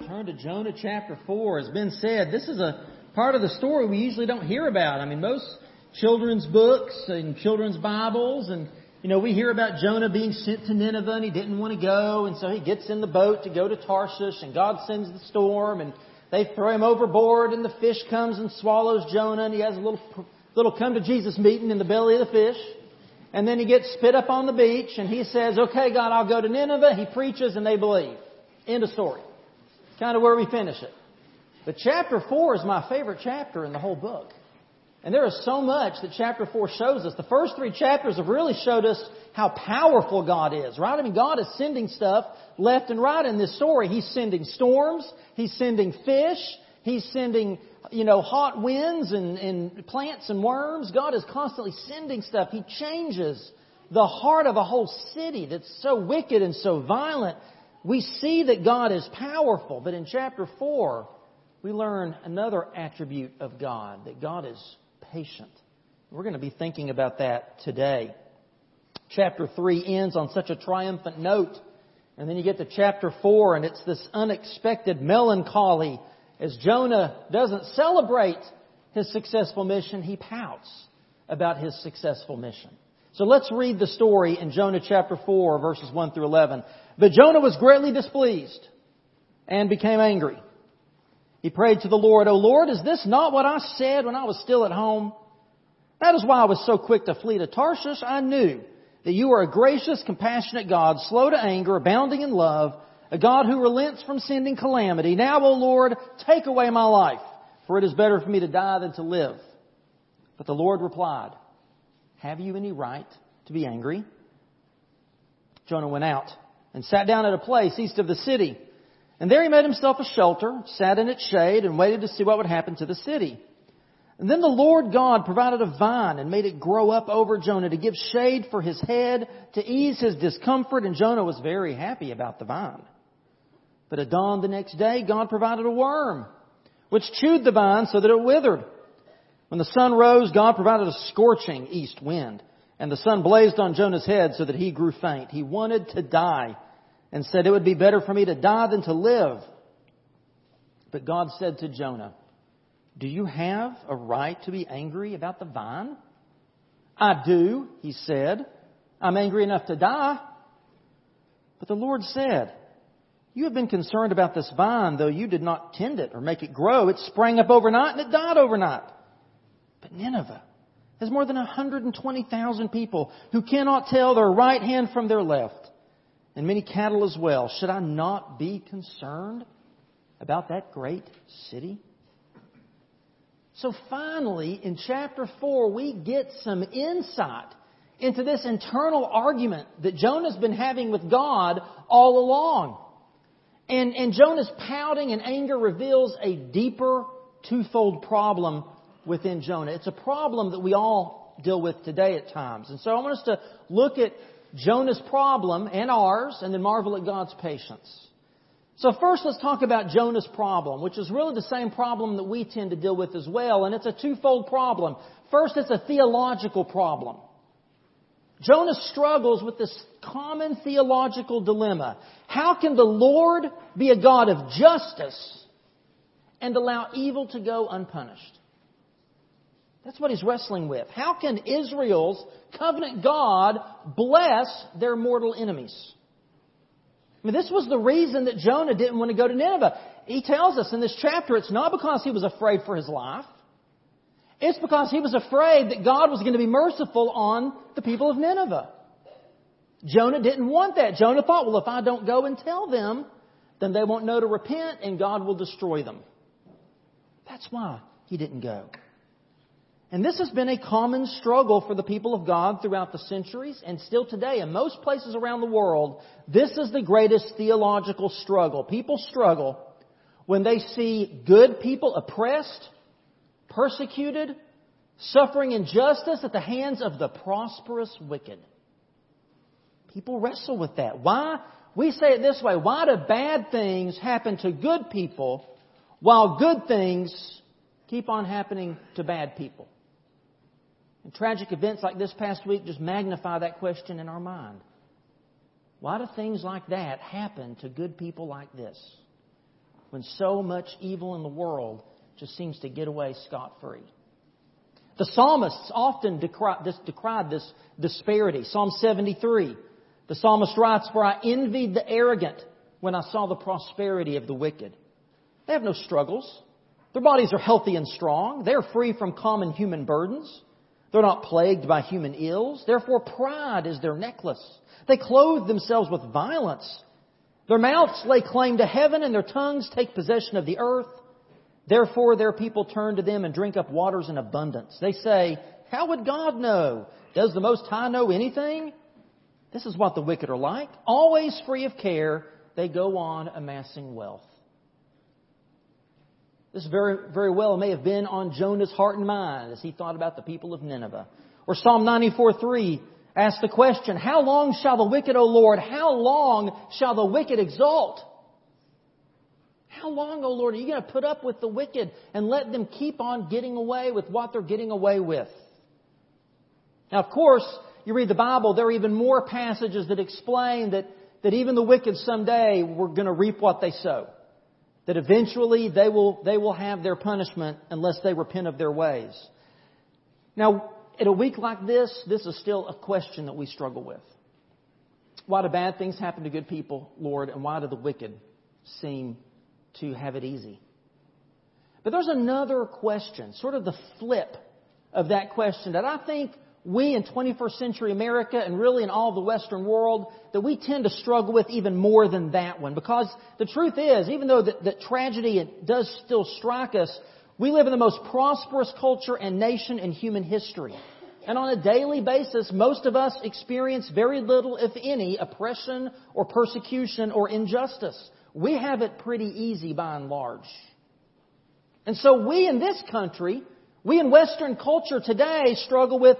right, turn to Jonah chapter 4. As Ben said, this is a part of the story we usually don't hear about. I mean, most children's books and children's Bibles and you know, we hear about Jonah being sent to Nineveh and he didn't want to go and so he gets in the boat to go to Tarshish and God sends the storm and they throw him overboard and the fish comes and swallows Jonah and he has a little, little come to Jesus meeting in the belly of the fish. And then he gets spit up on the beach and he says, okay God, I'll go to Nineveh. He preaches and they believe. End of story. Kind of where we finish it. But chapter 4 is my favorite chapter in the whole book. And there is so much that chapter 4 shows us. The first three chapters have really showed us how powerful God is, right? I mean, God is sending stuff left and right in this story. He's sending storms. He's sending fish. He's sending, you know, hot winds and, and plants and worms. God is constantly sending stuff. He changes the heart of a whole city that's so wicked and so violent we see that God is powerful, but in chapter 4, we learn another attribute of God, that God is patient. We're going to be thinking about that today. Chapter 3 ends on such a triumphant note, and then you get to chapter 4, and it's this unexpected melancholy. As Jonah doesn't celebrate his successful mission, he pouts about his successful mission. So let's read the story in Jonah chapter 4, verses 1 through 11. But Jonah was greatly displeased and became angry. He prayed to the Lord, O Lord, is this not what I said when I was still at home? That is why I was so quick to flee to Tarshish. I knew that you are a gracious, compassionate God, slow to anger, abounding in love, a God who relents from sending calamity. Now, O Lord, take away my life, for it is better for me to die than to live. But the Lord replied, Have you any right to be angry? Jonah went out and sat down at a place east of the city. And there he made himself a shelter, sat in its shade, and waited to see what would happen to the city. And then the Lord God provided a vine and made it grow up over Jonah to give shade for his head, to ease his discomfort, and Jonah was very happy about the vine. But at dawn the next day, God provided a worm, which chewed the vine so that it withered. When the sun rose, God provided a scorching east wind and the sun blazed on Jonah's head so that he grew faint. He wanted to die and said, It would be better for me to die than to live. But God said to Jonah, Do you have a right to be angry about the vine? I do, he said. I'm angry enough to die. But the Lord said, You have been concerned about this vine, though you did not tend it or make it grow. It sprang up overnight and it died overnight. But Nineveh, has more than 120,000 people who cannot tell their right hand from their left, and many cattle as well. Should I not be concerned about that great city? So finally, in chapter 4, we get some insight into this internal argument that Jonah's been having with God all along. And, and Jonah's pouting and anger reveals a deeper twofold problem within Jonah. It's a problem that we all deal with today at times. And so I want us to look at Jonah's problem and ours and then marvel at God's patience. So first let's talk about Jonah's problem, which is really the same problem that we tend to deal with as well, and it's a twofold problem. First, it's a theological problem. Jonah struggles with this common theological dilemma. How can the Lord be a God of justice and allow evil to go unpunished? That's what he's wrestling with. How can Israel's covenant God bless their mortal enemies? I mean, this was the reason that Jonah didn't want to go to Nineveh. He tells us in this chapter it's not because he was afraid for his life. It's because he was afraid that God was going to be merciful on the people of Nineveh. Jonah didn't want that. Jonah thought, well, if I don't go and tell them, then they won't know to repent and God will destroy them. That's why he didn't go. And this has been a common struggle for the people of God throughout the centuries and still today. In most places around the world, this is the greatest theological struggle. People struggle when they see good people oppressed, persecuted, suffering injustice at the hands of the prosperous wicked. People wrestle with that. Why? We say it this way. Why do bad things happen to good people while good things keep on happening to bad people? And tragic events like this past week just magnify that question in our mind. Why do things like that happen to good people like this? when so much evil in the world just seems to get away scot free. The psalmists often decried this, decried this disparity. Psalm 73, the psalmist writes, For I envied the arrogant when I saw the prosperity of the wicked. They have no struggles. Their bodies are healthy and strong. They're free from common human burdens. They're not plagued by human ills. Therefore, pride is their necklace. They clothe themselves with violence. Their mouths lay claim to heaven, and their tongues take possession of the earth. Therefore, their people turn to them and drink up waters in abundance. They say, How would God know? Does the Most High know anything? This is what the wicked are like. Always free of care, they go on amassing wealth. This very, very well may have been on Jonah's heart and mind as he thought about the people of Nineveh. Or Psalm 94 3 asks the question, How long shall the wicked, O Lord, how long shall the wicked exalt? How long, O Lord, are you going to put up with the wicked and let them keep on getting away with what they're getting away with? Now, of course, you read the Bible, there are even more passages that explain that, that even the wicked someday were going to reap what they sow that eventually they will, they will have their punishment unless they repent of their ways. Now, in a week like this, this is still a question that we struggle with. Why do bad things happen to good people, Lord, and why do the wicked seem to have it easy? But there's another question, sort of the flip of that question that I think we in 21st century America and really in all the Western world that we tend to struggle with even more than that one. Because the truth is, even though that, that tragedy does still strike us, we live in the most prosperous culture and nation in human history. And on a daily basis, most of us experience very little, if any, oppression or persecution or injustice. We have it pretty easy by and large. And so we in this country, we in Western culture today struggle with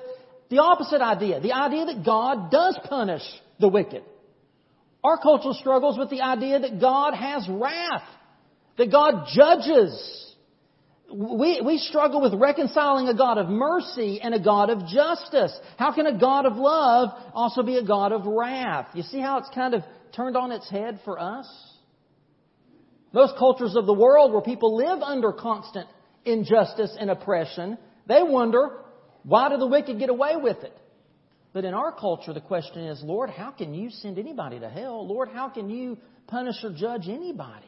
the opposite idea, the idea that God does punish the wicked. Our culture struggles with the idea that God has wrath, that God judges. We, we struggle with reconciling a God of mercy and a God of justice. How can a God of love also be a God of wrath? You see how it's kind of turned on its head for us? Most cultures of the world where people live under constant injustice and oppression, they wonder, why do the wicked get away with it? But in our culture, the question is, Lord, how can you send anybody to hell? Lord, how can you punish or judge anybody?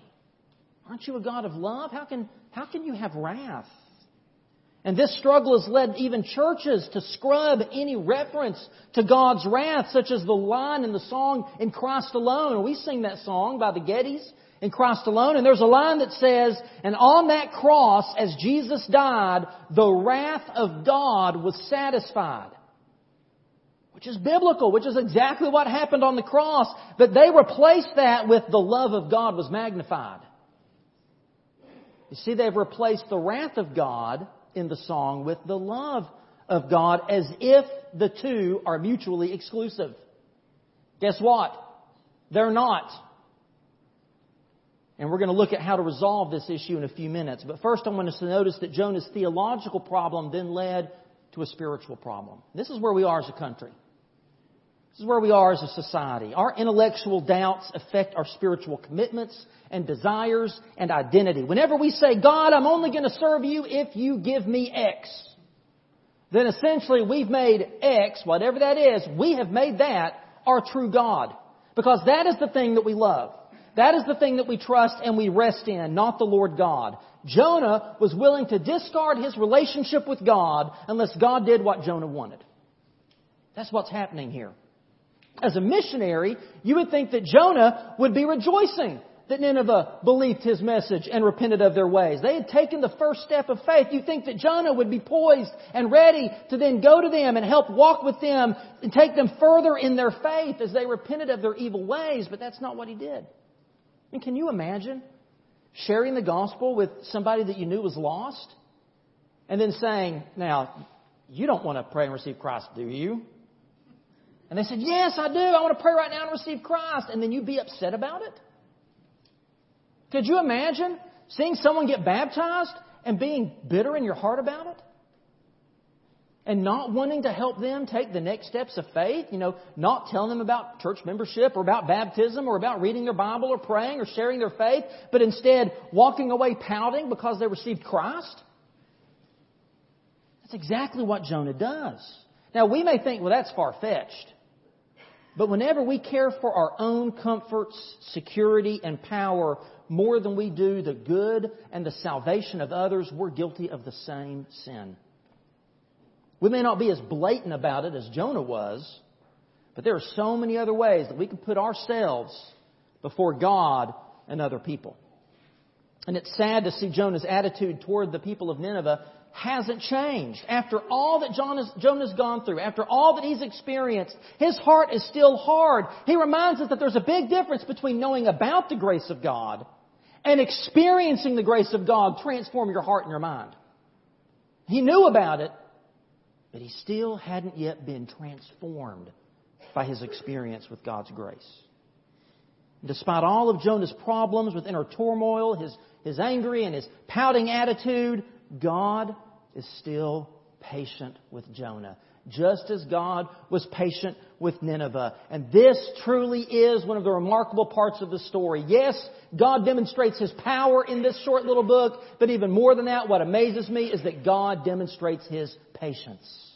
Aren't you a God of love? How can, how can you have wrath? And this struggle has led even churches to scrub any reference to God's wrath, such as the line in the song In Christ Alone. We sing that song by the Gettys in Christ alone. And there's a line that says, and on that cross, as Jesus died, the wrath of God was satisfied. Which is biblical, which is exactly what happened on the cross. But they replaced that with the love of God was magnified. You see, they've replaced the wrath of God in the song with the love of God as if the two are mutually exclusive. Guess what? They're not. And we're going to look at how to resolve this issue in a few minutes. But first, I want us to notice that Jonah's theological problem then led to a spiritual problem. This is where we are as a country. This is where we are as a society. Our intellectual doubts affect our spiritual commitments and desires and identity. Whenever we say, God, I'm only going to serve you if you give me X, then essentially we've made X, whatever that is, we have made that our true God. Because that is the thing that we love. That is the thing that we trust and we rest in, not the Lord God. Jonah was willing to discard his relationship with God unless God did what Jonah wanted. That's what's happening here. As a missionary, you would think that Jonah would be rejoicing that Nineveh believed his message and repented of their ways. They had taken the first step of faith. You think that Jonah would be poised and ready to then go to them and help walk with them and take them further in their faith as they repented of their evil ways, but that's not what he did mean, can you imagine sharing the gospel with somebody that you knew was lost? And then saying, now, you don't want to pray and receive Christ, do you? And they said, yes, I do. I want to pray right now and receive Christ. And then you'd be upset about it? Could you imagine seeing someone get baptized and being bitter in your heart about it? And not wanting to help them take the next steps of faith, you know, not telling them about church membership or about baptism or about reading their Bible or praying or sharing their faith, but instead walking away pouting because they received Christ? That's exactly what Jonah does. Now, we may think, well, that's far fetched. But whenever we care for our own comforts, security, and power more than we do the good and the salvation of others, we're guilty of the same sin. We may not be as blatant about it as Jonah was, but there are so many other ways that we can put ourselves before God and other people. And it's sad to see Jonah's attitude toward the people of Nineveh hasn't changed. After all that Jonah's, gone through, after all that he's experienced, his heart is still hard. He reminds us that there's a big difference between knowing about the grace of God and experiencing the grace of God transform your heart and your mind. He knew about it, but he still hadn't yet been transformed by his experience with God's grace. despite all of Jonah's problems with inner turmoil, his, his angry and his pouting attitude, God is still patient with Jonah, just as God was patient with Nineveh. And this truly is one of the remarkable parts of the story. Yes, God demonstrates His power in this short little book, but even more than that, what amazes me is that God demonstrates His patience.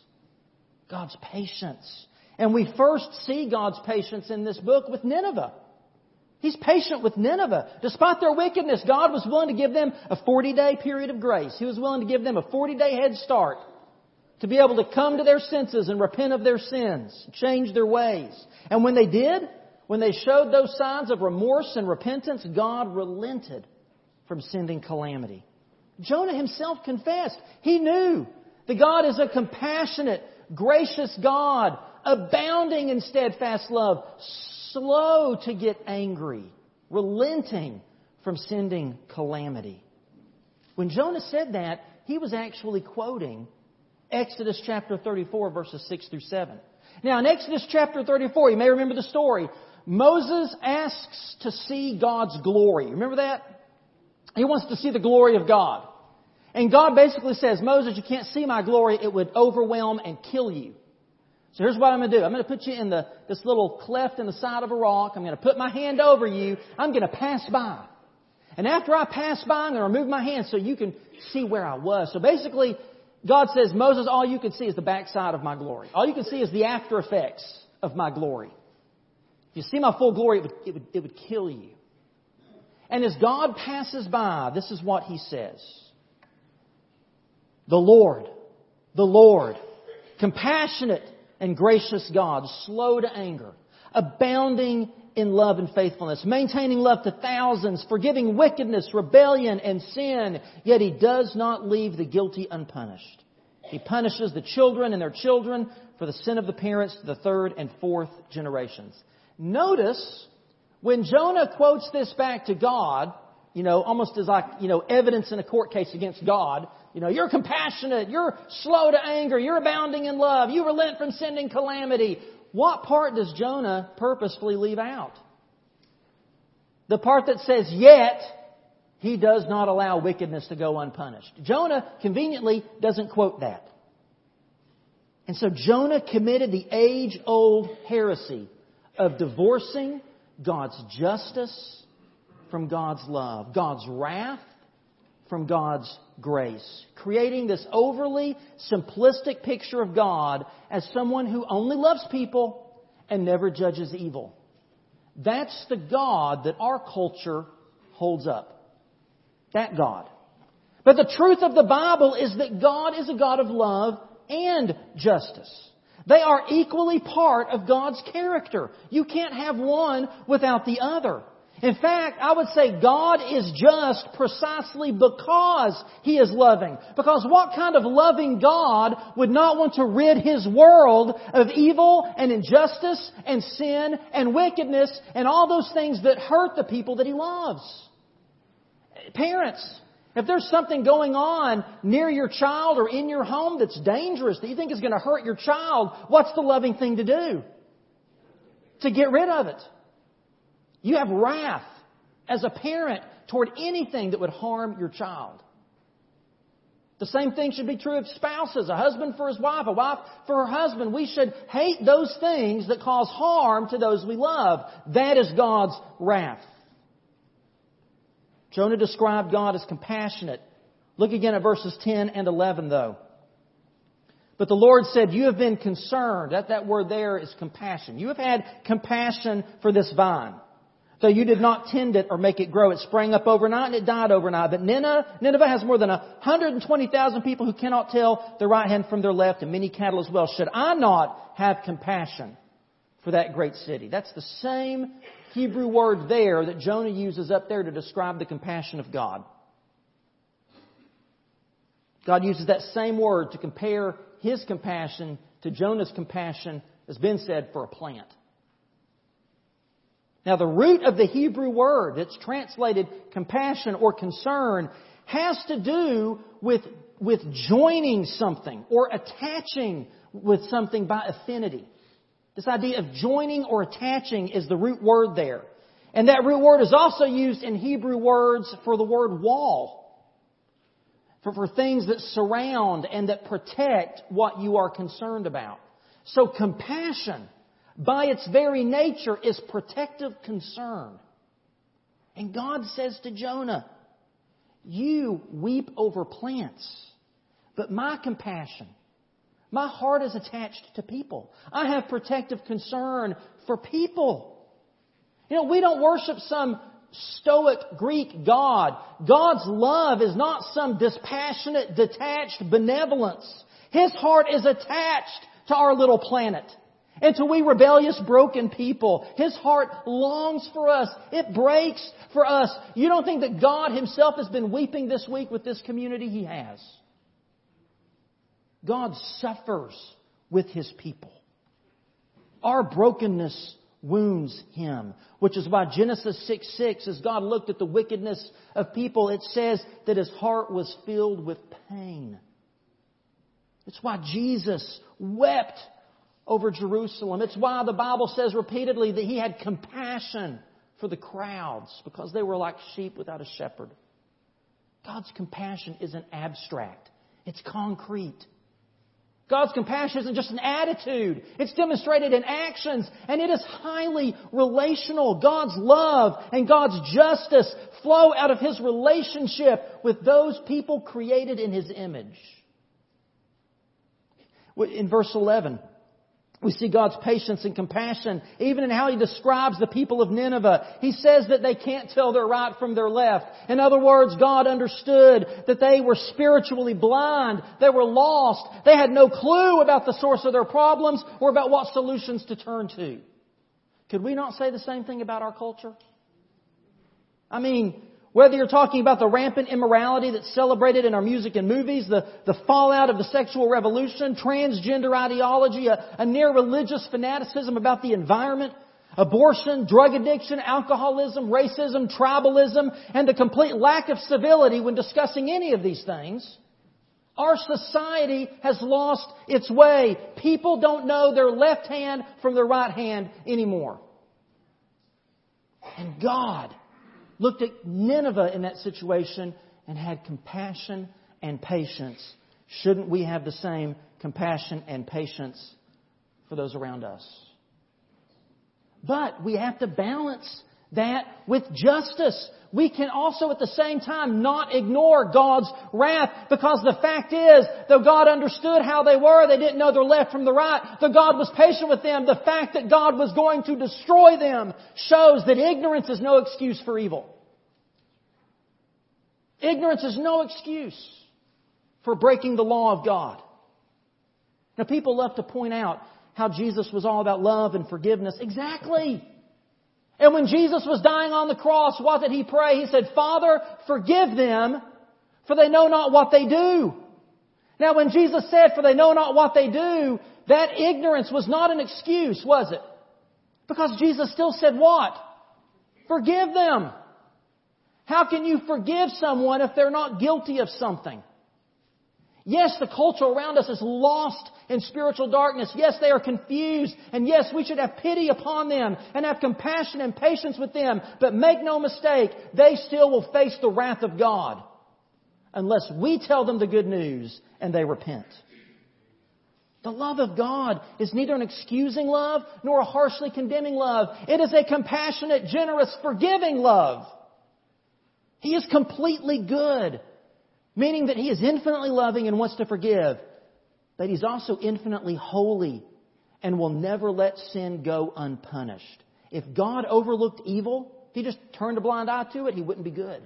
God's patience. And we first see God's patience in this book with Nineveh. He's patient with Nineveh. Despite their wickedness, God was willing to give them a 40 day period of grace. He was willing to give them a 40 day head start to be able to come to their senses and repent of their sins, change their ways. And when they did, when they showed those signs of remorse and repentance, God relented from sending calamity. Jonah himself confessed. He knew that God is a compassionate, gracious God, abounding in steadfast love, slow to get angry, relenting from sending calamity. When Jonah said that, he was actually quoting Exodus chapter 34, verses 6 through 7. Now, in Exodus chapter 34, you may remember the story. Moses asks to see God's glory. Remember that? He wants to see the glory of God. And God basically says, Moses, you can't see my glory. It would overwhelm and kill you. So here's what I'm going to do. I'm going to put you in the, this little cleft in the side of a rock. I'm going to put my hand over you. I'm going to pass by. And after I pass by, I'm going to remove my hand so you can see where I was. So basically, God says, Moses, all you can see is the backside of my glory. All you can see is the after effects of my glory. If you see my full glory, it would, it would, it would kill you. And as God passes by, this is what he says. The Lord, the Lord, compassionate and gracious God, slow to anger, abounding in love and faithfulness, maintaining love to thousands, forgiving wickedness, rebellion, and sin, yet He does not leave the guilty unpunished. He punishes the children and their children for the sin of the parents to the third and fourth generations. Notice when Jonah quotes this back to God, you know, almost as like, you know, evidence in a court case against God, you know, you're compassionate, you're slow to anger, you're abounding in love, you relent from sending calamity. What part does Jonah purposefully leave out? The part that says, yet, he does not allow wickedness to go unpunished. Jonah conveniently doesn't quote that. And so Jonah committed the age old heresy of divorcing God's justice from God's love, God's wrath from God's grace, creating this overly simplistic picture of God as someone who only loves people and never judges evil. That's the God that our culture holds up. That God. But the truth of the Bible is that God is a God of love and justice. They are equally part of God's character. You can't have one without the other. In fact, I would say God is just precisely because He is loving. Because what kind of loving God would not want to rid His world of evil and injustice and sin and wickedness and all those things that hurt the people that He loves? Parents, if there's something going on near your child or in your home that's dangerous that you think is going to hurt your child, what's the loving thing to do? To get rid of it. You have wrath as a parent toward anything that would harm your child. The same thing should be true of spouses, a husband for his wife, a wife for her husband. We should hate those things that cause harm to those we love. That is God's wrath. Jonah described God as compassionate. Look again at verses 10 and 11 though. But the Lord said, You have been concerned. That, that word there is compassion. You have had compassion for this vine. So you did not tend it or make it grow. It sprang up overnight and it died overnight. But Nineveh, Nineveh has more than 120,000 people who cannot tell their right hand from their left and many cattle as well. Should I not have compassion for that great city? That's the same Hebrew word there that Jonah uses up there to describe the compassion of God. God uses that same word to compare his compassion to Jonah's compassion, as Ben said, for a plant. Now, the root of the Hebrew word that's translated compassion or concern has to do with, with joining something or attaching with something by affinity. This idea of joining or attaching is the root word there. And that root word is also used in Hebrew words for the word wall. For, for things that surround and that protect what you are concerned about. So compassion by its very nature, is protective concern. And God says to Jonah, You weep over plants, but my compassion, my heart is attached to people. I have protective concern for people. You know, we don't worship some stoic Greek God. God's love is not some dispassionate, detached benevolence. His heart is attached to our little planet. And to we rebellious, broken people, His heart longs for us. It breaks for us. You don't think that God Himself has been weeping this week with this community? He has. God suffers with His people. Our brokenness wounds Him, which is why Genesis 6 6, as God looked at the wickedness of people, it says that His heart was filled with pain. It's why Jesus wept over Jerusalem. It's why the Bible says repeatedly that he had compassion for the crowds because they were like sheep without a shepherd. God's compassion isn't abstract, it's concrete. God's compassion isn't just an attitude. It's demonstrated in actions and it is highly relational. God's love and God's justice flow out of His relationship with those people created in His image. In verse 11, we see God's patience and compassion, even in how He describes the people of Nineveh. He says that they can't tell their right from their left. In other words, God understood that they were spiritually blind. They were lost. They had no clue about the source of their problems or about what solutions to turn to. Could we not say the same thing about our culture? I mean, whether you're talking about the rampant immorality that's celebrated in our music and movies, the, the fallout of the sexual revolution, transgender ideology, a, a near religious fanaticism about the environment, abortion, drug addiction, alcoholism, racism, tribalism, and the complete lack of civility when discussing any of these things, our society has lost its way. People don't know their left hand from their right hand anymore. And God looked at Nineveh in that situation and had compassion and patience. Shouldn't we have the same compassion and patience for those around us? But we have to balance that with justice. We can also at the same time not ignore God's wrath because the fact is, though God understood how they were, they didn't know their left from the right, though God was patient with them, the fact that God was going to destroy them shows that ignorance is no excuse for evil. Ignorance is no excuse for breaking the law of God. Now people love to point out how Jesus was all about love and forgiveness. Exactly. And when Jesus was dying on the cross, what did he pray? He said, Father, forgive them, for they know not what they do. Now when Jesus said, for they know not what they do, that ignorance was not an excuse, was it? Because Jesus still said what? Forgive them. How can you forgive someone if they're not guilty of something? Yes, the culture around us is lost in spiritual darkness. Yes, they are confused. And yes, we should have pity upon them and have compassion and patience with them. But make no mistake, they still will face the wrath of God unless we tell them the good news and they repent. The love of God is neither an excusing love nor a harshly condemning love. It is a compassionate, generous, forgiving love. He is completely good, meaning that He is infinitely loving and wants to forgive, but He's also infinitely holy and will never let sin go unpunished. If God overlooked evil, if He just turned a blind eye to it, He wouldn't be good.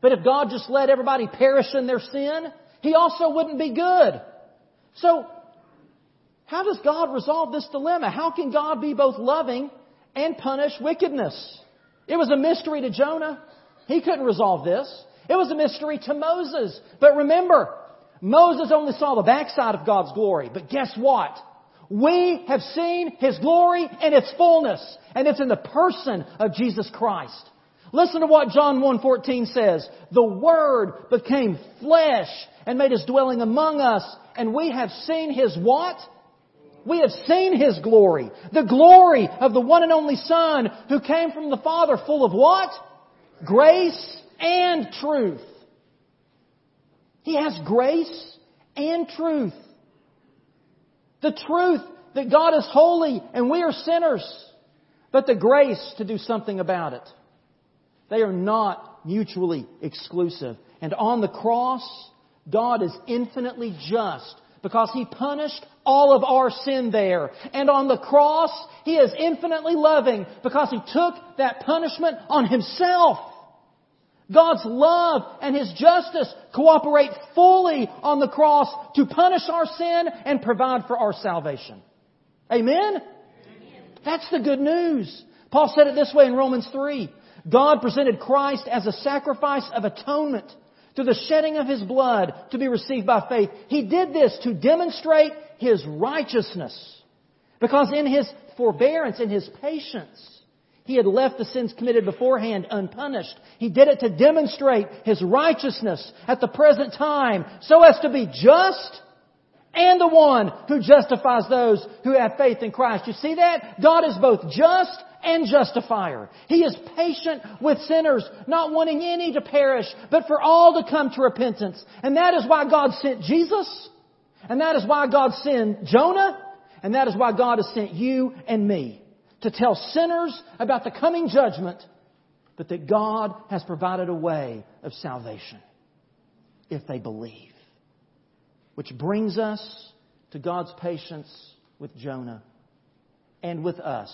But if God just let everybody perish in their sin, He also wouldn't be good. So, how does God resolve this dilemma? How can God be both loving and punish wickedness? It was a mystery to Jonah. He couldn't resolve this. It was a mystery to Moses. But remember, Moses only saw the backside of God's glory. But guess what? We have seen His glory in its fullness, and it's in the person of Jesus Christ. Listen to what John 1.14 says. The Word became flesh and made His dwelling among us, and we have seen His what? We have seen His glory. The glory of the one and only Son who came from the Father full of what? Grace and truth. He has grace and truth. The truth that God is holy and we are sinners, but the grace to do something about it. They are not mutually exclusive. And on the cross, God is infinitely just because He punished all of our sin there. And on the cross, He is infinitely loving because He took that punishment on Himself. God's love and His justice cooperate fully on the cross to punish our sin and provide for our salvation. Amen? Amen? That's the good news. Paul said it this way in Romans 3. God presented Christ as a sacrifice of atonement through the shedding of His blood to be received by faith. He did this to demonstrate His righteousness. Because in His forbearance, in His patience, he had left the sins committed beforehand unpunished. He did it to demonstrate His righteousness at the present time so as to be just and the one who justifies those who have faith in Christ. You see that? God is both just and justifier. He is patient with sinners, not wanting any to perish, but for all to come to repentance. And that is why God sent Jesus. And that is why God sent Jonah. And that is why God has sent you and me to tell sinners about the coming judgment, but that God has provided a way of salvation if they believe. Which brings us to God's patience with Jonah and with us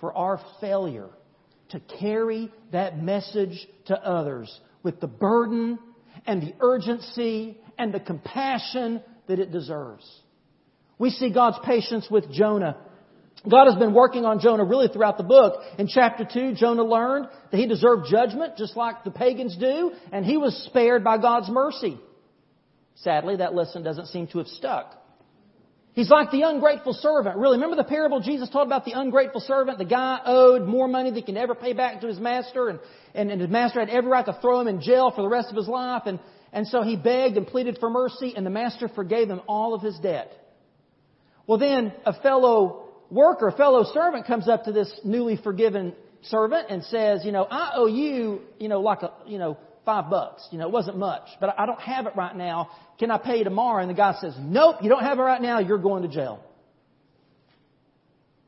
for our failure to carry that message to others with the burden and the urgency and the compassion that it deserves. We see God's patience with Jonah God has been working on Jonah really throughout the book. In chapter 2, Jonah learned that he deserved judgment just like the pagans do, and he was spared by God's mercy. Sadly, that lesson doesn't seem to have stuck. He's like the ungrateful servant. Really, remember the parable Jesus told about the ungrateful servant? The guy owed more money than he could ever pay back to his master, and, and, and his master had every right to throw him in jail for the rest of his life, and, and so he begged and pleaded for mercy, and the master forgave him all of his debt. Well then, a fellow worker, fellow servant comes up to this newly forgiven servant and says, you know, I owe you, you know, like a, you know, five bucks. You know, it wasn't much, but I don't have it right now. Can I pay you tomorrow? And the guy says, nope, you don't have it right now. You're going to jail.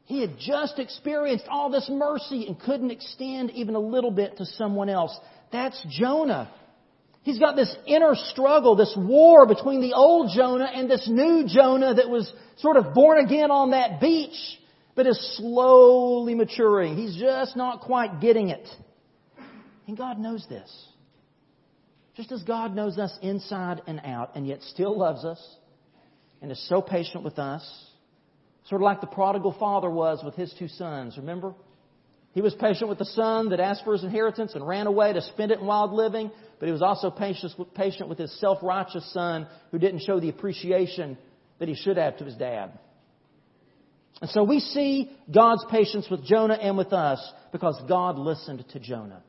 He had just experienced all this mercy and couldn't extend even a little bit to someone else. That's Jonah. He's got this inner struggle, this war between the old Jonah and this new Jonah that was sort of born again on that beach, but is slowly maturing. He's just not quite getting it. And God knows this. Just as God knows us inside and out, and yet still loves us, and is so patient with us, sort of like the prodigal father was with his two sons, remember? He was patient with the son that asked for his inheritance and ran away to spend it in wild living, but he was also patient with his self-righteous son who didn't show the appreciation that he should have to his dad. And so we see God's patience with Jonah and with us because God listened to Jonah.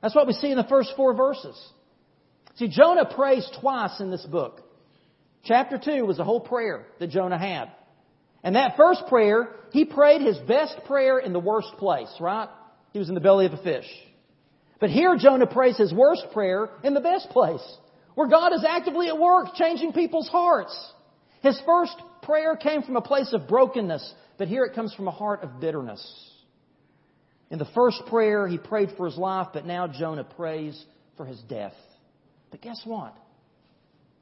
That's what we see in the first four verses. See, Jonah prays twice in this book. Chapter 2 was a whole prayer that Jonah had. And that first prayer, he prayed his best prayer in the worst place, right? He was in the belly of a fish. But here Jonah prays his worst prayer in the best place, where God is actively at work changing people's hearts. His first prayer came from a place of brokenness, but here it comes from a heart of bitterness. In the first prayer, he prayed for his life, but now Jonah prays for his death. But guess what?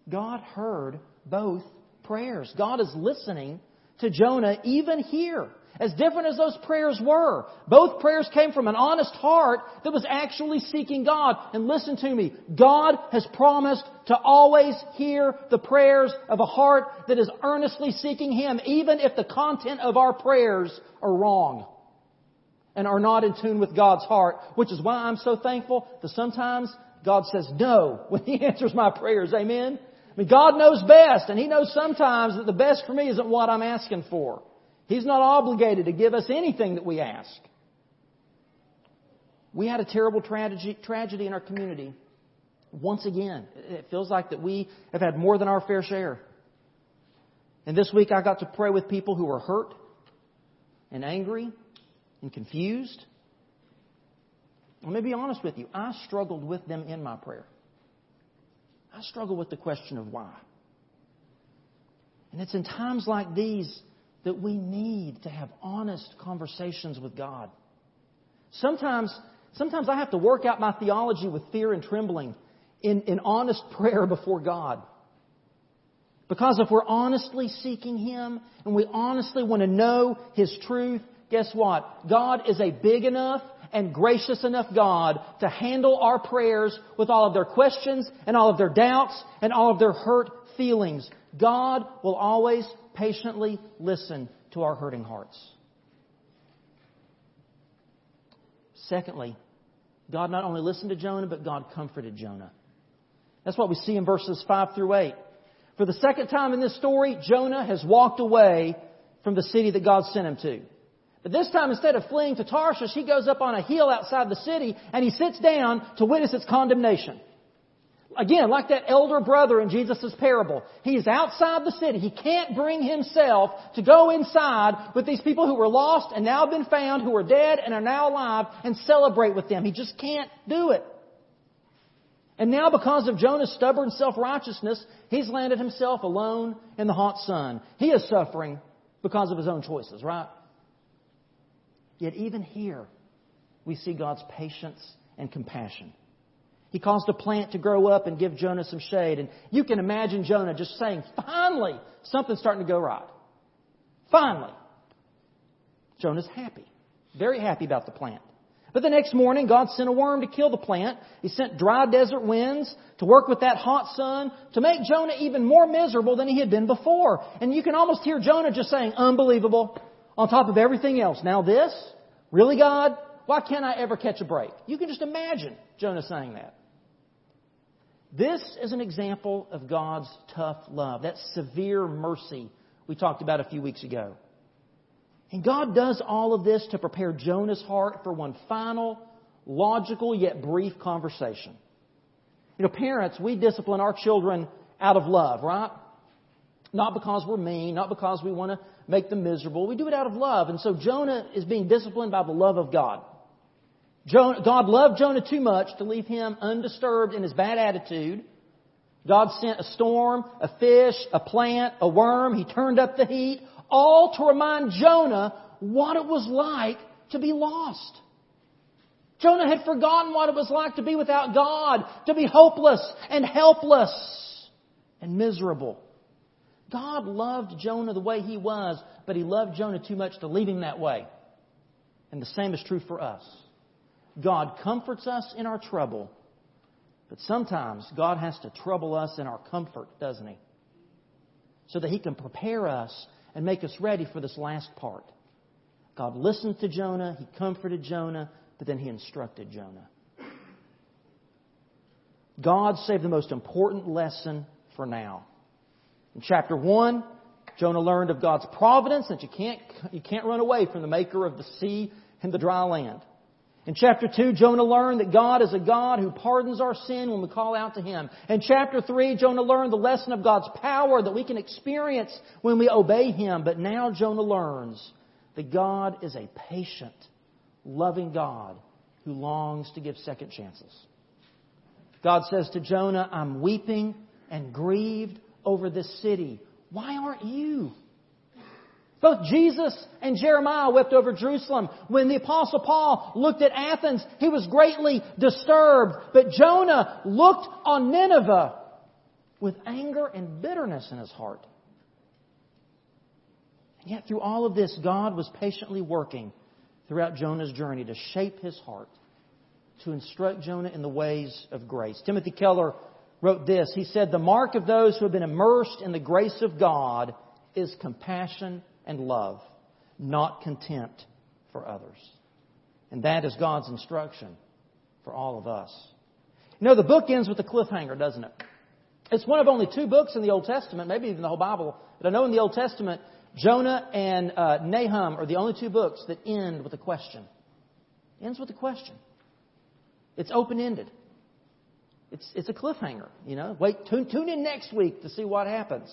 God heard both prayers. God is listening to Jonah even here. As different as those prayers were, both prayers came from an honest heart that was actually seeking God. And listen to me, God has promised to always hear the prayers of a heart that is earnestly seeking Him, even if the content of our prayers are wrong and are not in tune with God's heart, which is why I'm so thankful that sometimes God says no when He answers my prayers. Amen? I mean, God knows best, and He knows sometimes that the best for me isn't what I'm asking for. He's not obligated to give us anything that we ask. We had a terrible tragedy, tragedy in our community. Once again, it feels like that we have had more than our fair share. And this week I got to pray with people who were hurt and angry and confused. Let me be honest with you. I struggled with them in my prayer. I struggle with the question of why. And it's in times like these that we need to have honest conversations with God. Sometimes, sometimes I have to work out my theology with fear and trembling in, in honest prayer before God. Because if we're honestly seeking Him and we honestly want to know His truth, guess what? God is a big enough and gracious enough God to handle our prayers with all of their questions and all of their doubts and all of their hurt feelings. God will always patiently listen to our hurting hearts. Secondly, God not only listened to Jonah, but God comforted Jonah. That's what we see in verses 5 through 8. For the second time in this story, Jonah has walked away from the city that God sent him to. But this time, instead of fleeing to Tarshish, he goes up on a hill outside the city and he sits down to witness its condemnation. Again, like that elder brother in Jesus' parable. He's outside the city. He can't bring himself to go inside with these people who were lost and now been found, who are dead and are now alive, and celebrate with them. He just can't do it. And now, because of Jonah's stubborn self-righteousness, he's landed himself alone in the hot sun. He is suffering because of his own choices, right? Yet even here, we see God's patience and compassion. He caused a plant to grow up and give Jonah some shade. And you can imagine Jonah just saying, finally, something's starting to go right. Finally. Jonah's happy. Very happy about the plant. But the next morning, God sent a worm to kill the plant. He sent dry desert winds to work with that hot sun to make Jonah even more miserable than he had been before. And you can almost hear Jonah just saying, unbelievable, on top of everything else. Now this? Really, God? Why can't I ever catch a break? You can just imagine Jonah saying that. This is an example of God's tough love, that severe mercy we talked about a few weeks ago. And God does all of this to prepare Jonah's heart for one final, logical yet brief conversation. You know, parents, we discipline our children out of love, right? Not because we're mean, not because we want to make them miserable. We do it out of love. And so Jonah is being disciplined by the love of God. God loved Jonah too much to leave him undisturbed in his bad attitude. God sent a storm, a fish, a plant, a worm. He turned up the heat, all to remind Jonah what it was like to be lost. Jonah had forgotten what it was like to be without God, to be hopeless and helpless and miserable. God loved Jonah the way he was, but he loved Jonah too much to leave him that way. And the same is true for us. God comforts us in our trouble, but sometimes God has to trouble us in our comfort, doesn't He? So that He can prepare us and make us ready for this last part. God listened to Jonah, He comforted Jonah, but then He instructed Jonah. God saved the most important lesson for now. In chapter 1, Jonah learned of God's providence that you can't, you can't run away from the maker of the sea and the dry land. In chapter 2, Jonah learned that God is a God who pardons our sin when we call out to Him. In chapter 3, Jonah learned the lesson of God's power that we can experience when we obey Him. But now Jonah learns that God is a patient, loving God who longs to give second chances. God says to Jonah, I'm weeping and grieved over this city. Why aren't you? Both Jesus and Jeremiah wept over Jerusalem. When the apostle Paul looked at Athens, he was greatly disturbed. But Jonah looked on Nineveh with anger and bitterness in his heart. And yet through all of this, God was patiently working throughout Jonah's journey to shape his heart, to instruct Jonah in the ways of grace. Timothy Keller wrote this. He said, The mark of those who have been immersed in the grace of God is compassion and love, not contempt for others. And that is God's instruction for all of us. You know, the book ends with a cliffhanger, doesn't it? It's one of only two books in the Old Testament, maybe even the whole Bible, that I know in the Old Testament, Jonah and uh, Nahum are the only two books that end with a question. It ends with a question. It's open ended. It's, it's a cliffhanger, you know. Wait, tune, tune in next week to see what happens.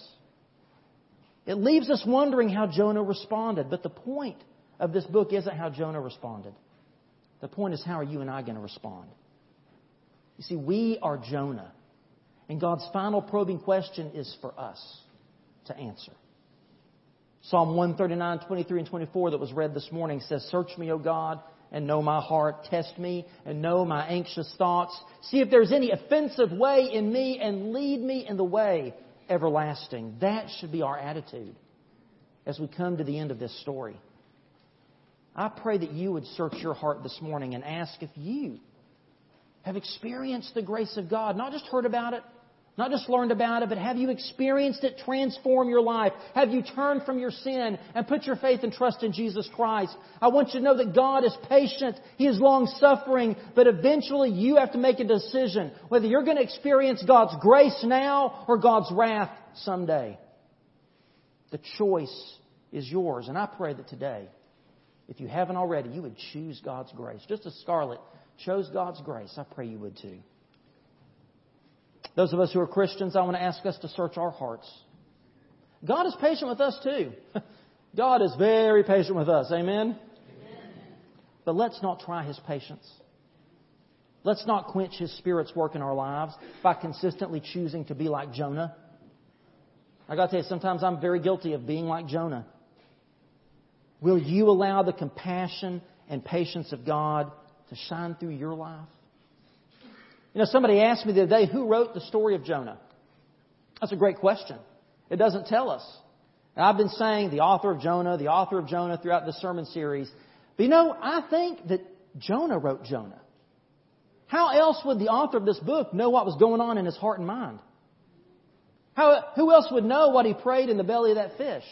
It leaves us wondering how Jonah responded. But the point of this book isn't how Jonah responded. The point is, how are you and I going to respond? You see, we are Jonah. And God's final probing question is for us to answer. Psalm 139, 23, and 24 that was read this morning says, Search me, O God, and know my heart. Test me and know my anxious thoughts. See if there's any offensive way in me and lead me in the way everlasting. That should be our attitude as we come to the end of this story. I pray that you would search your heart this morning and ask if you have experienced the grace of God, not just heard about it, not just learned about it, but have you experienced it transform your life? Have you turned from your sin and put your faith and trust in Jesus Christ? I want you to know that God is patient. He is long suffering, but eventually you have to make a decision whether you're going to experience God's grace now or God's wrath someday. The choice is yours. And I pray that today, if you haven't already, you would choose God's grace. Just as Scarlet chose God's grace, I pray you would too. Those of us who are Christians, I want to ask us to search our hearts. God is patient with us too. God is very patient with us. Amen? Amen? But let's not try His patience. Let's not quench His Spirit's work in our lives by consistently choosing to be like Jonah. I got to tell you, sometimes I'm very guilty of being like Jonah. Will you allow the compassion and patience of God to shine through your life? You know, somebody asked me the other day, who wrote the story of Jonah? That's a great question. It doesn't tell us. And I've been saying the author of Jonah, the author of Jonah throughout this sermon series. But you know, I think that Jonah wrote Jonah. How else would the author of this book know what was going on in his heart and mind? How, who else would know what he prayed in the belly of that fish?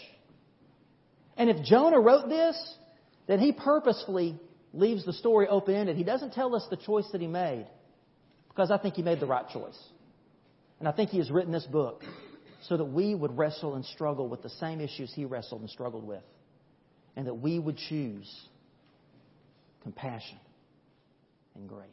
And if Jonah wrote this, then he purposefully leaves the story open ended. He doesn't tell us the choice that he made because I think he made the right choice. And I think he has written this book so that we would wrestle and struggle with the same issues he wrestled and struggled with. And that we would choose compassion and grace.